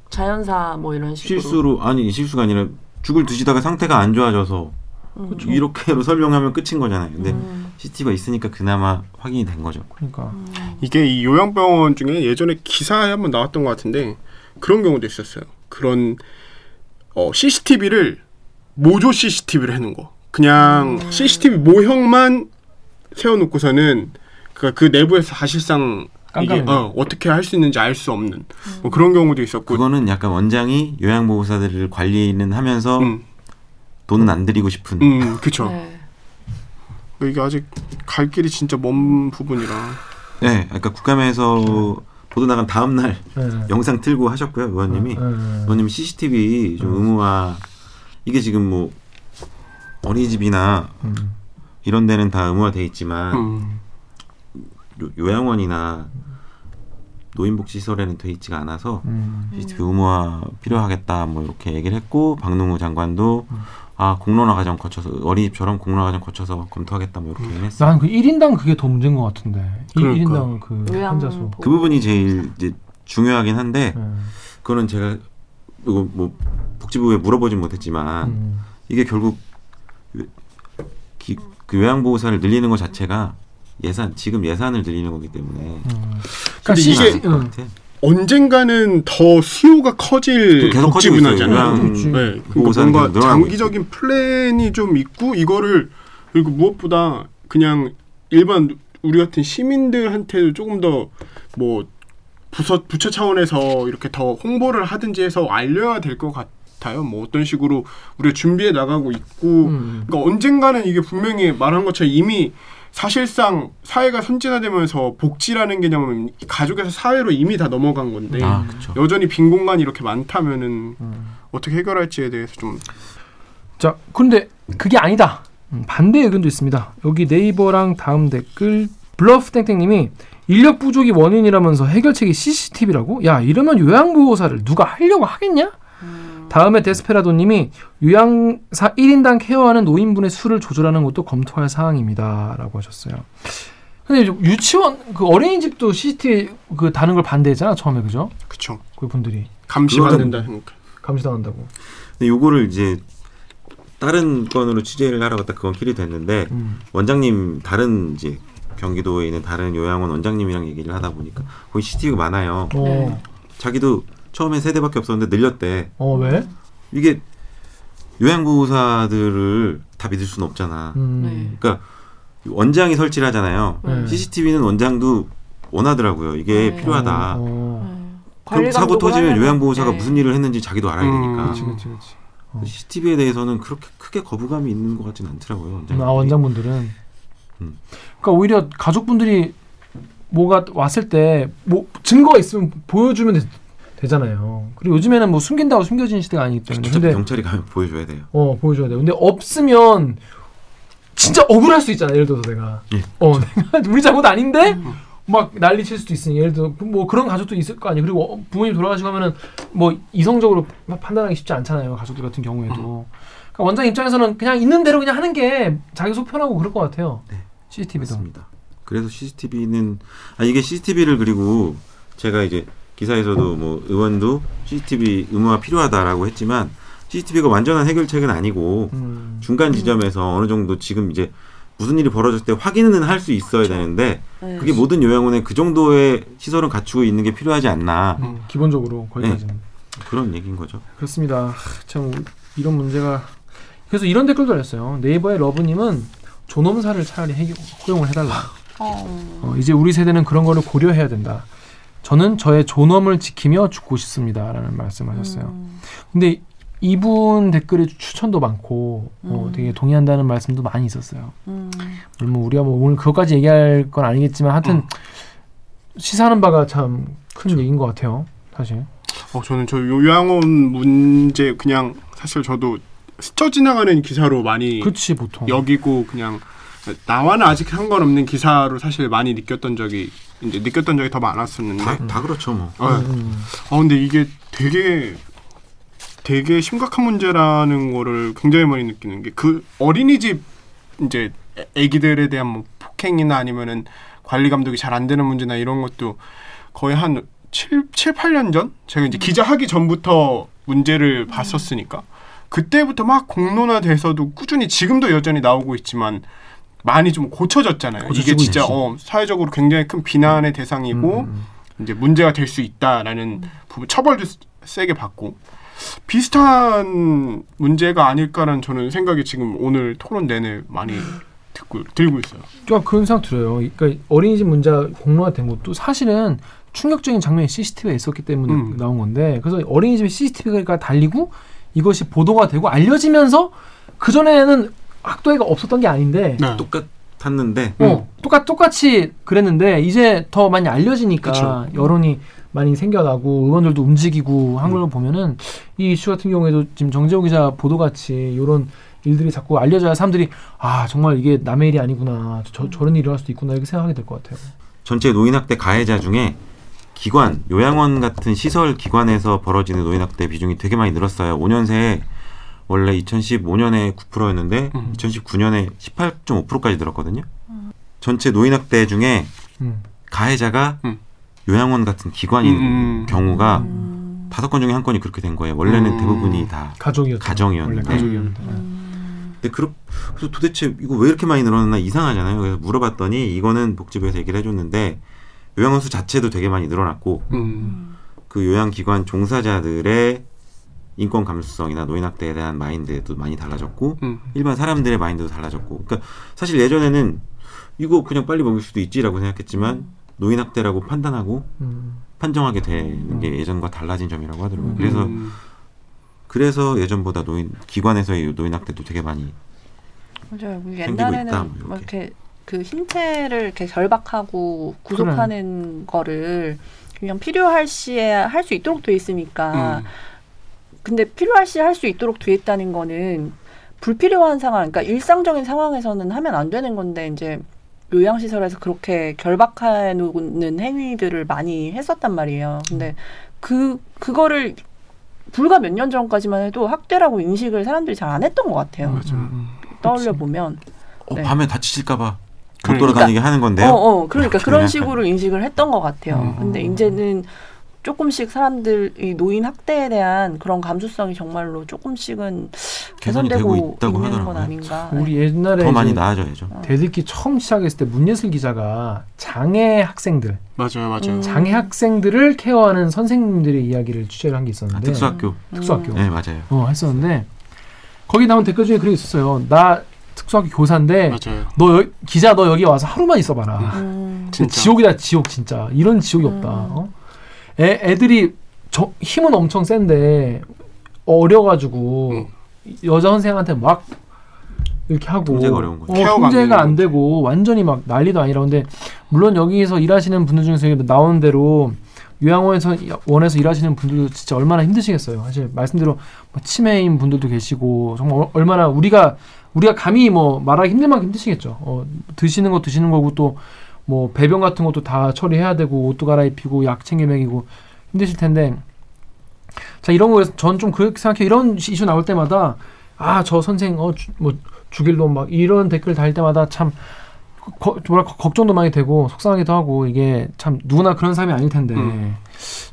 자연사 뭐 이런 식으로. 실수로 아니 실수가 아니라 죽을 드시다가 상태가 안 좋아져서 음. 이렇게로 [LAUGHS] 설명하면 끝인 거잖아요. 근데 음. CCTV가 있으니까 그나마 확인이 된 거죠. 그러니까 이게 이 요양병원 중에 예전에 기사에 한번 나왔던 것 같은데 그런 경우도 있었어요. 그런 어, CCTV를 모조 CCTV를 해놓은 거. 그냥 CCTV 모형만 세워놓고서는 그, 그 내부에서 사실상 이게. 어, 어떻게 할 수 있는지 알 수 없는 뭐 그런 경우도 있었고. 그거는 약간 원장이 요양보호사들을 관리는 하면서 음, 돈은 안 들이고 싶은 음, 그쵸. 네. 이게 아직 갈 길이 진짜 먼 부분이라. 네, 그러니까 국감에서 보도 나간 다음 날 네. 영상 틀고 하셨고요, 의원님이. 네, 네. 의원님이 CCTV 좀 의무화 이게 지금 뭐 어린이집이나 음. 이런 데는 다 의무화돼 있지만 음, 요, 요양원이나 노인복지시설에는 돼 있지가 않아서 음. 의무화 필요하겠다 뭐 이렇게 얘기를 했고 박능우 장관도 아 공론화 과정 거쳐서 어린이집처럼 공론화 과정 거쳐서 검토하겠다 뭐 이렇게 얘기를 했어요. 난그 1인당 그게 더 문제인 것 같은데. 일 그러니까. 1인당 그 환자 수. 그 부분이 제일 이제 중요하긴 한데 네. 그거는 제가 이거 뭐 복지부에 물어보진 못했지만 음. 이게 결국 기, 그 요양보호사를 늘리는 것 자체가 예산 지금 예산을 늘리는 거기 때문에 음. 근데 CC 이게- 것 같아. 언젠가는 더 수요가 커질 복지 있어요. 분야잖아요. 그렇지. 네, 그러니까 뭔가 장기적인 플랜이 좀 있고 이거를 그리고 무엇보다 그냥 일반 우리 같은 시민들한테도 조금 더뭐 부서 부처 차원에서 이렇게 더 홍보를 하든지 해서 알려야 될 것 같 아요. 뭐 어떤 식으로 우리가 준비해 나가고 있고 음. 그러니까 언젠가는 이게 분명히 말한 것처럼 이미 사실상 사회가 선진화되면서 복지라는 개념은 가족에서 사회로 이미 다 넘어간 건데 아. 여전히 빈 공간이 이렇게 많다면은 음. 어떻게 해결할지에 대해서 좀 자, 근데 그게 아니다. 음, 반대 의견도 있습니다. 여기 네이버랑 다음 댓글 블러프 땡땡님이 인력 부족이 원인이라면서 해결책이 CCTV라고? 야 이러면 요양보호사를 누가 하려고 하겠냐? 다음에 데스페라도님이 요양사 1인당 케어하는 노인분의 수를 조절하는 것도 검토할 사항입니다라고 하셨어요. 근데 유치원 그 어린이집도 CCTV 그 다는 걸 반대했잖아 처음에 그죠? 그쵸 그 분들이 감시받는다 그러니까. 감시당한다고. 근데 요거를 이제 다른 건으로 취재를 하러 갔다 그건 길이 됐는데 음. 원장님 다른 이제 경기도에 있는 다른 요양원 원장님이랑 얘기를 하다 보니까 거기 CCTV가 많아요. 어, 네. 자기도 처음에 세 대밖에 없었는데 늘렸대. 어 왜? 이게 요양보호사들을 다 믿을 수는 없잖아. 음. 그러니까 원장이 설치를 하잖아요. 네. CCTV는 원장도 원하더라고요. 이게 네. 필요하다. 어. 네. 그럼 관리 사고 터지면 요양보호사가 네. 무슨 일을 했는지 자기도 알아야 음, 되니까. 그렇지 그렇지 그렇지. 어. CCTV에 대해서는 그렇게 크게 거부감이 있는 것 같지는 않더라고요. 원장님들이. 아 원장분들은. 음. 그러니까 오히려 가족분들이 뭐가 왔을 때 뭐 증거가 있으면 보여주면 되, 잖아요 그리고 요즘에는 뭐 숨긴다고 숨겨진 시대가 아니기 때문에. 근데 경찰이 가면 보여줘야 돼요. 어 보여줘야 돼. 근데 없으면 진짜 억울할 수 있잖아. 예를 들어서 내가 예, 어 [LAUGHS] 내가 우리 잘못 아닌데 막 난리 칠 수도 있으니 예를 들어 뭐 그런 가족도 있을 거 아니에요. 그리고 어, 부모님 돌아가시고 하면은 뭐 이성적으로 판단하기 쉽지 않잖아요. 가족들 같은 경우에도. 그러니까 원장 입장에서는 그냥 있는 대로 그냥 하는 게 자기 속 편하고 그럴 것 같아요. 네. CCTV도. 맞습니다. 그래서 CCTV는 아 이게 CCTV를 그리고 제가 이제 기사에서도 뭐 의원도 CCTV 의무화 필요하다라고 했지만 CCTV가 완전한 해결책은 아니고 음. 중간 지점에서 어느 정도 지금 이제 무슨 일이 벌어졌을 때 확인은 할 수 있어야 되는데 네. 그게 모든 요양원에 그 정도의 시설은 갖추고 있는 게 필요하지 않나 음, 기본적으로 거기까지는. 그런 얘기인 거죠. 그렇습니다. 하, 참 이런 문제가 그래서 이런 댓글도 달렸어요. 네이버의 러브님은 존엄사를 차라리 해결, 허용을 해달라. 어. 어, 이제 우리 세대는 그런 거를 고려해야 된다. 저는 저의 존엄을 지키며 죽고 싶습니다라는 말씀하셨어요. 음. 근데 이분 댓글에 추천도 많고 어, 음. 되게 동의한다는 말씀도 많이 있었어요. 음. 물론 뭐 우리가 뭐 오늘 그것까지 얘기할 건 아니겠지만 하여튼 시사하는 바가 참큰 얘기인 것 같아요. 사실. 어, 저는 저 요양원 문제 그냥 사실 저도 스쳐 지나가는 기사로 많이 그렇지 보통. 여기고 그냥 나와는 아직 상관없는 기사로 사실 많이 느꼈던 적이 이제 느꼈던 적이 더 많았었는데. 다, 다 그렇죠 뭐. 어, 음, 아 근데 이게 되게 되게 심각한 문제라는 거를 굉장히 많이 느끼는 게 그 어린이집 이제 애- 애기들에 대한 뭐 폭행이나 아니면은 관리 감독이 잘 안 되는 문제나 이런 것도 거의 한 7, 7 8년 전? 제가 이제 기자 하기 전부터 문제를 봤었으니까. 그때부터 막 공론화돼서도 꾸준히 지금도 여전히 나오고 있지만 많이 좀 고쳐졌잖아요. 이게 진짜. 어, 사회적으로 굉장히 큰 비난의 대상이고 음, 이제 문제가 될 수 있다라는 부분 처벌도 세- 세게 받고 비슷한 문제가 아닐까라는 저는 생각이 지금 오늘 토론 내내 많이 듣고 들고 있어요. 그러니까 그런 생각 들어요. 그러니까 어린이집 문제가 공론화된 것도 사실은 충격적인 장면이 CCTV에 있었기 때문에 음. 나온 건데 그래서 어린이집에 CCTV가 달리고 이것이 보도가 되고 알려지면서 그 전에는 학도해가 없었던 게 아닌데 네. 똑같았는데 어, 똑같 똑같이 그랬는데 이제 더 많이 알려지니까 그쵸. 여론이 많이 생겨나고 의원들도 움직이고 한걸 보면은 이 이슈 같은 경우에도 지금 정재호 기자 보도 같이 이런 일들이 자꾸 알려져야 사람들이 아 정말 이게 남의 일이 아니구나 저 저런 일이 일어날 수도 있구나 이렇게 생각하게 될 것 같아요. 전체 노인학대 가해자 중에 기관, 요양원 같은 시설 기관에서 벌어지는 노인학대 비중이 되게 많이 늘었어요. 5년 새에 원래 2015년에 9%였는데 음. 2019년에 18.5%까지 늘었거든요. 전체 노인 학대 중에 음. 가해자가 음. 요양원 같은 기관인 음. 경우가 음. 다섯 건 중에 한 건이 그렇게 된 거예요. 원래는 음. 대부분이 다 가족이었죠. 가정이었는데. 가족이었는데. 근데 그러, 그래서 도대체 이거 왜 이렇게 많이 늘어났나 이상하잖아요. 그래서 물어봤더니 이거는 복지부에서 얘기를 해줬는데 요양원 수 자체도 되게 많이 늘어났고 음. 그 요양기관 종사자들의 인권 감수성이나 노인 학대에 대한 마인드도 많이 달라졌고 음. 일반 사람들의 마인드도 달라졌고 그러니까 사실 예전에는 이거 그냥 빨리 먹일 수도 있지라고 생각했지만 노인 학대라고 판단하고 음. 판정하게 되는 게 예전과 달라진 점이라고 하더라고요. 음. 그래서 음. 그래서 예전보다 노인 기관에서의 노인 학대도 되게 많이 맞아요. 옛날에는 있다, 뭐뭐 이렇게. 이렇게 그 신체를 이렇게 결박하고 구속하는 거를 그냥 필요할 시에 할 수 있도록 돼 있으니까 음. 근데 필요할 시에 할수 있도록 돼 있다는 거는 불필요한 상황, 그러니까 일상적인 상황에서는 하면 안 되는 건데 이제 요양시설에서 그렇게 결박해 놓는 행위들을 많이 했었단 말이에요. 근데 그 그거를 불과 몇 년 전까지만 해도 학대라고 인식을 사람들이 잘 안 했던 것 같아요. 맞아. 음. 떠올려 보면. 어, 네. 밤에 다치실까봐 못 그러니까. 돌아다니게 하는 건데요. 어, 어, 그러니까 그런 약간. 식으로 인식을 했던 것 같아요. 음. 근데 이제는 조금씩 사람들이 노인 학대에 대한 그런 감수성이 정말로 조금씩은 개선되고 되고 있다고 있는 건 하더라고요. 아닌가. 우리 옛날에 더 많이 나아져야죠. 대듣기 처음 시작했을 때 문예슬 기자가 장애 학생들, 맞아요, 맞아요. 음. 장애 학생들을 케어하는 선생님들의 이야기를 취재를 한게 아, 있었는데 특수학교. 특수학교. 음. 네 맞아요. 어 했었는데 거기 나온 댓글 중에 그런 게 있었어요. 나 특수학교 교사인데 맞아요. 너 여- 기자 너 여기 와서 하루만 있어봐라. 음. 진짜. 지옥이다 지옥 진짜 이런 지옥이 음. 없다. 어? 애, 애들이 저, 힘은 엄청 센데 어려가지고 음. 여자 선생한테 막 이렇게 하고 통제가 어려운 거죠. 어, 통제가 안 되고 완전히 막 난리도 아니라 근데 물론 여기서 일하시는 분들 중에서 나온 대로 요양원에서 원에서 일하시는 분들도 진짜 얼마나 힘드시겠어요. 사실 말씀대로 뭐 치매인 분들도 계시고 정말 어- 얼마나 우리가 우리가 감히 뭐 말하기 힘들 만큼 힘드시겠죠. 어, 드시는 거 드시는 거고 또 뭐 배변 같은 것도 다 처리해야 되고 옷도 갈아입히고 약 챙겨 먹이고 힘드실 텐데. 자 이런 거에서 전 좀 그렇게 생각해 요. 이런 이슈 나올 때마다 아 저 선생 어뭐 죽일 놈막 이런 댓글 달릴 때마다 참 거, 뭐랄 걱정도 많이 되고 속상하기도 하고 이게 참 누구나 그런 사람이 아닐 텐데. 음.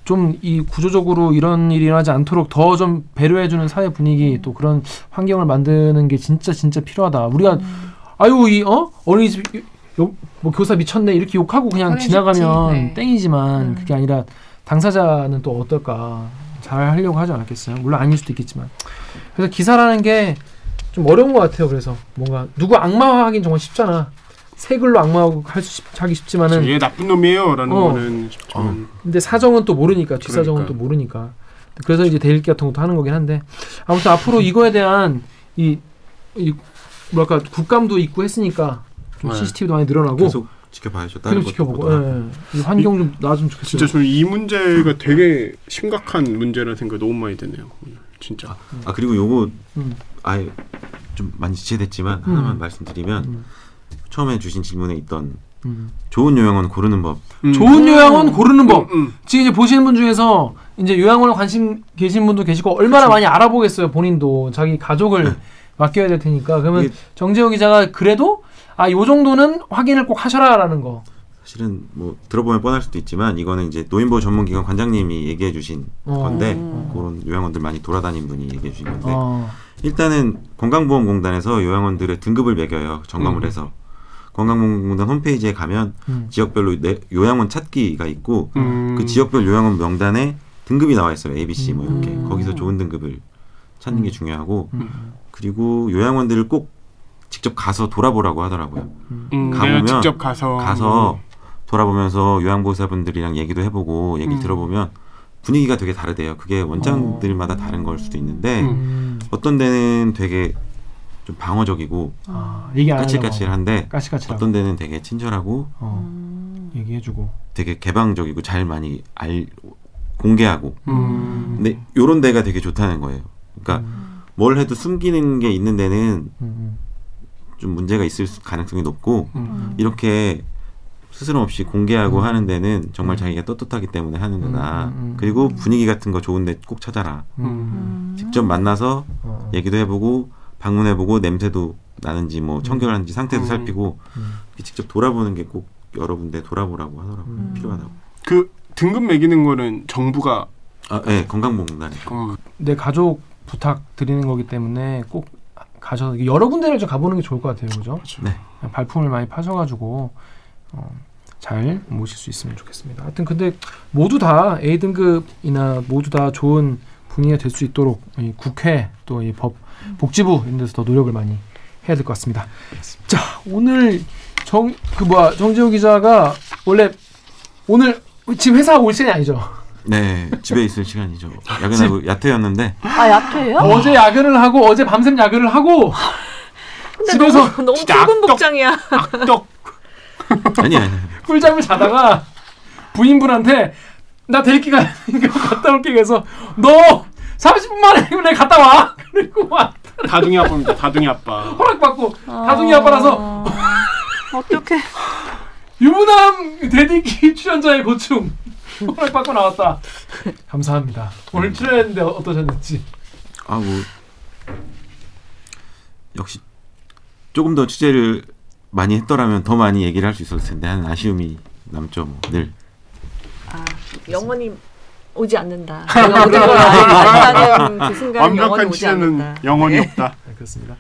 좀이 구조적으로 이런 일이 일어나지 않도록 더 좀 배려해주는 사회 분위기 또 그런 환경을 만드는 게 진짜 진짜 필요하다. 우리가 아유 이 어? 어린이집 요- 뭐 교사 미쳤네 이렇게 욕하고 그냥 지나가면 쉽지, 네. 땡이지만 음. 그게 아니라 당사자는 또 어떨까 잘 하려고 하지 않았겠어요. 물론 아닐 수도 있겠지만 그래서 기사라는 게 좀 어려운 것 같아요. 그래서 뭔가 누구 악마화하긴 정말 쉽잖아. 새 글로 악마하고 할 수 하기 쉽지만은 얘 나쁜 놈이에요라는 어. 거는 좀 근데 사정은 또 모르니까 뒷사정은 그러니까. 또 모르니까 그래서 이제 대일기 같은 것도 하는 거긴 한데 아무튼 앞으로 이거에 대한 이, 이 뭐랄까 국감도 있고 했으니까 좀 네. CCTV도 많이 늘어나고 계속 지켜봐야죠. 다른 지켜보고. 예. 이 환경 좀 나아지면 좋겠어요. 진짜 저는 이 문제가 되게 심각한 문제라는 생각이 너무 많이 드네요. 진짜. 아 그리고 요거 음. 아예 좀 많이 지체됐지만 음. 하나만 말씀드리면 음. 처음에 주신 질문에 있던 음. 좋은 요양원 고르는 법. 음. 좋은 요양원 고르는 법. 음, 음. 지금 이제 보시는 분 중에서 이제 요양원에 관심 계신 분도 계시고 얼마나 많이 알아보겠어요 본인도 자기 가족을 맡겨야 될 테니까 그러면 정재호 기자가 그래도 아 요 정도는 확인을 꼭 하셔라라는 거. 사실은 뭐 들어보면 뻔할 수도 있지만 이거는 이제 노인보호 전문기관 관장님이 얘기해 주신 어. 건데 음. 그런 요양원들 많이 돌아다닌 분이 얘기해 주신 건데 어. 일단은 건강보험공단에서 요양원들의 등급을 매겨요 점검을 음. 해서 건강보험공단 홈페이지에 가면 음. 지역별로 내- 요양원 찾기가 있고 음. 그 지역별 요양원 명단에 등급이 나와 있어요 A, B, C 뭐 이렇게 음. 거기서 좋은 등급을 찾는 게 중요하고 음. 그리고 요양원들을 꼭 직접 가서 돌아보라고 하더라고요. 음, 가보면 직접 가서 가서 돌아보면서 요양보호사분들이랑 얘기도 해보고 얘기 음. 들어보면 분위기가 되게 다르대요. 그게 원장들마다 다른 걸 수도 있는데 음. 음. 어떤 데는 되게 좀 방어적이고 아. 까칠까칠한데 까칠까칠하고. 어떤 데는 되게 친절하고 어, 음. 얘기해주고. 되게 개방적이고 잘 많이 알 공개하고 음. 근데 요런 데가 되게 좋다는 거예요. 그러니까 뭘 해도 숨기는 게 있는 데는 음, 좀 문제가 있을 수- 가능성이 높고 음. 이렇게 스스럼 없이 공개하고 하는 데는 정말 자기가 떳떳하기 때문에 하는 거다. 음, 음, 음. 그리고 분위기 같은 거 좋은 데 꼭 찾아라. 음. 음. 직접 만나서 어. 얘기도 해보고 방문해보고 냄새도 나는지 뭐 청결한지 상태도 음. 살피고 음. 직접 돌아보는 게 꼭 여러 군데 돌아보라고 하더라고요. 음. 필요하다고. 그 등급 매기는 거는 정부가 아, 네, 건강보험공단에. 어, 내 가족 부탁 드리는 거기 때문에 꼭 가셔서 여러 군데를 좀 가보는 게 좋을 것 같아요, 그죠? 네. 발품을 많이 파셔가지고 어, 잘 모실 수 있으면 좋겠습니다. 하여튼 근데 모두 다 A 등급이나 모두 다 좋은 분위기가 될 수 있도록 이 국회 또 이 법 복지부 이런 데서 더 노력을 많이 해야 될 것 같습니다. 자 오늘 정 그 뭐야 정재호 기자가 원래 오늘 지금 회사 올 시간이 아니죠? 네, 집에 있을 시간이죠. 야근하고 야퇴였는데 아 야퇴예요? 어제 야근을 하고 어제 밤샘 야근을 하고 근데 집에서 너무, [LAUGHS] 너무 진짜 붉은 악덕- 복장이야. 악덕 아니 아니. [LAUGHS] 꿀잠을 자다가 부인분한테 나 데리러 가니까 갔다 올게 그래서 너 30분 만에 내 [LAUGHS] 갔다 와 그리고 와 다둥이 아빠입니다. 다둥이 아빠. 허락받고 다둥이 아빠라서 어떻게? 유부남 대디기 출연자의 고충 허락받고 나왔다 감사합니다 오늘 출연했는데 어떠셨는지 아 뭐 역시 조금 더 취재를 많이 했더라면 더 많이 얘기를 할 수 있었을 텐데 하는 아쉬움이 남죠. 뭐, 늘. 아 영원히 오지 않는다. [LAUGHS] 걸 알다는 그 순간 완벽한 오지 취재는 않는다. 영원히 네. 없다. 네, 그렇습니다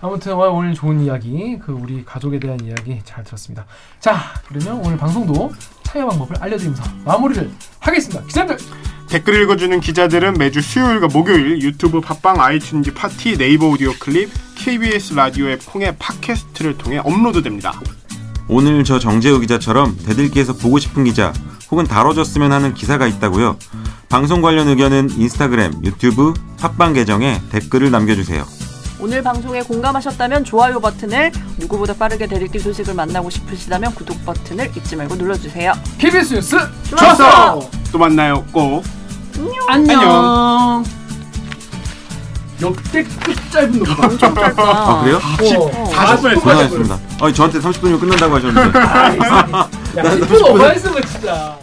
아무튼 오늘 좋은 이야기 그 우리 가족에 대한 이야기 잘 들었습니다 자 그러면 오늘 방송도 참여 방법을 알려드리면서 마무리를 하겠습니다 기자들 댓글 읽어주는 기자들은 매주 수요일과 목요일 유튜브 팟빵 아이튠즈 팟티 네이버 오디오 클립 KBS 라디오 앱 콩의 팟캐스트를 통해 업로드됩니다. 오늘 저 정재우 기자처럼 대들기에서 보고 싶은 기자 혹은 다뤄줬으면 하는 기사가 있다고요. 방송 관련 의견은 인스타그램, 유튜브, 팟빵 계정에 댓글을 남겨주세요. 오늘 방송에 공감하셨다면 좋아요 버튼을 누구보다 빠르게 대리기 소식을 만나고 싶으시다면 구독 버튼을 잊지 말고 눌러주세요. KBS 뉴스 좋았어! 또 만나요. 꼭. 안녕. 안녕. 역대급 짧은 녹화. 엄청 짧다. 아 그래요? 어. 40분 고생하셨습니다. 아니 저한테 30분이면 끝난다고 하셨는데. 야, 10분 오버했으면 진짜.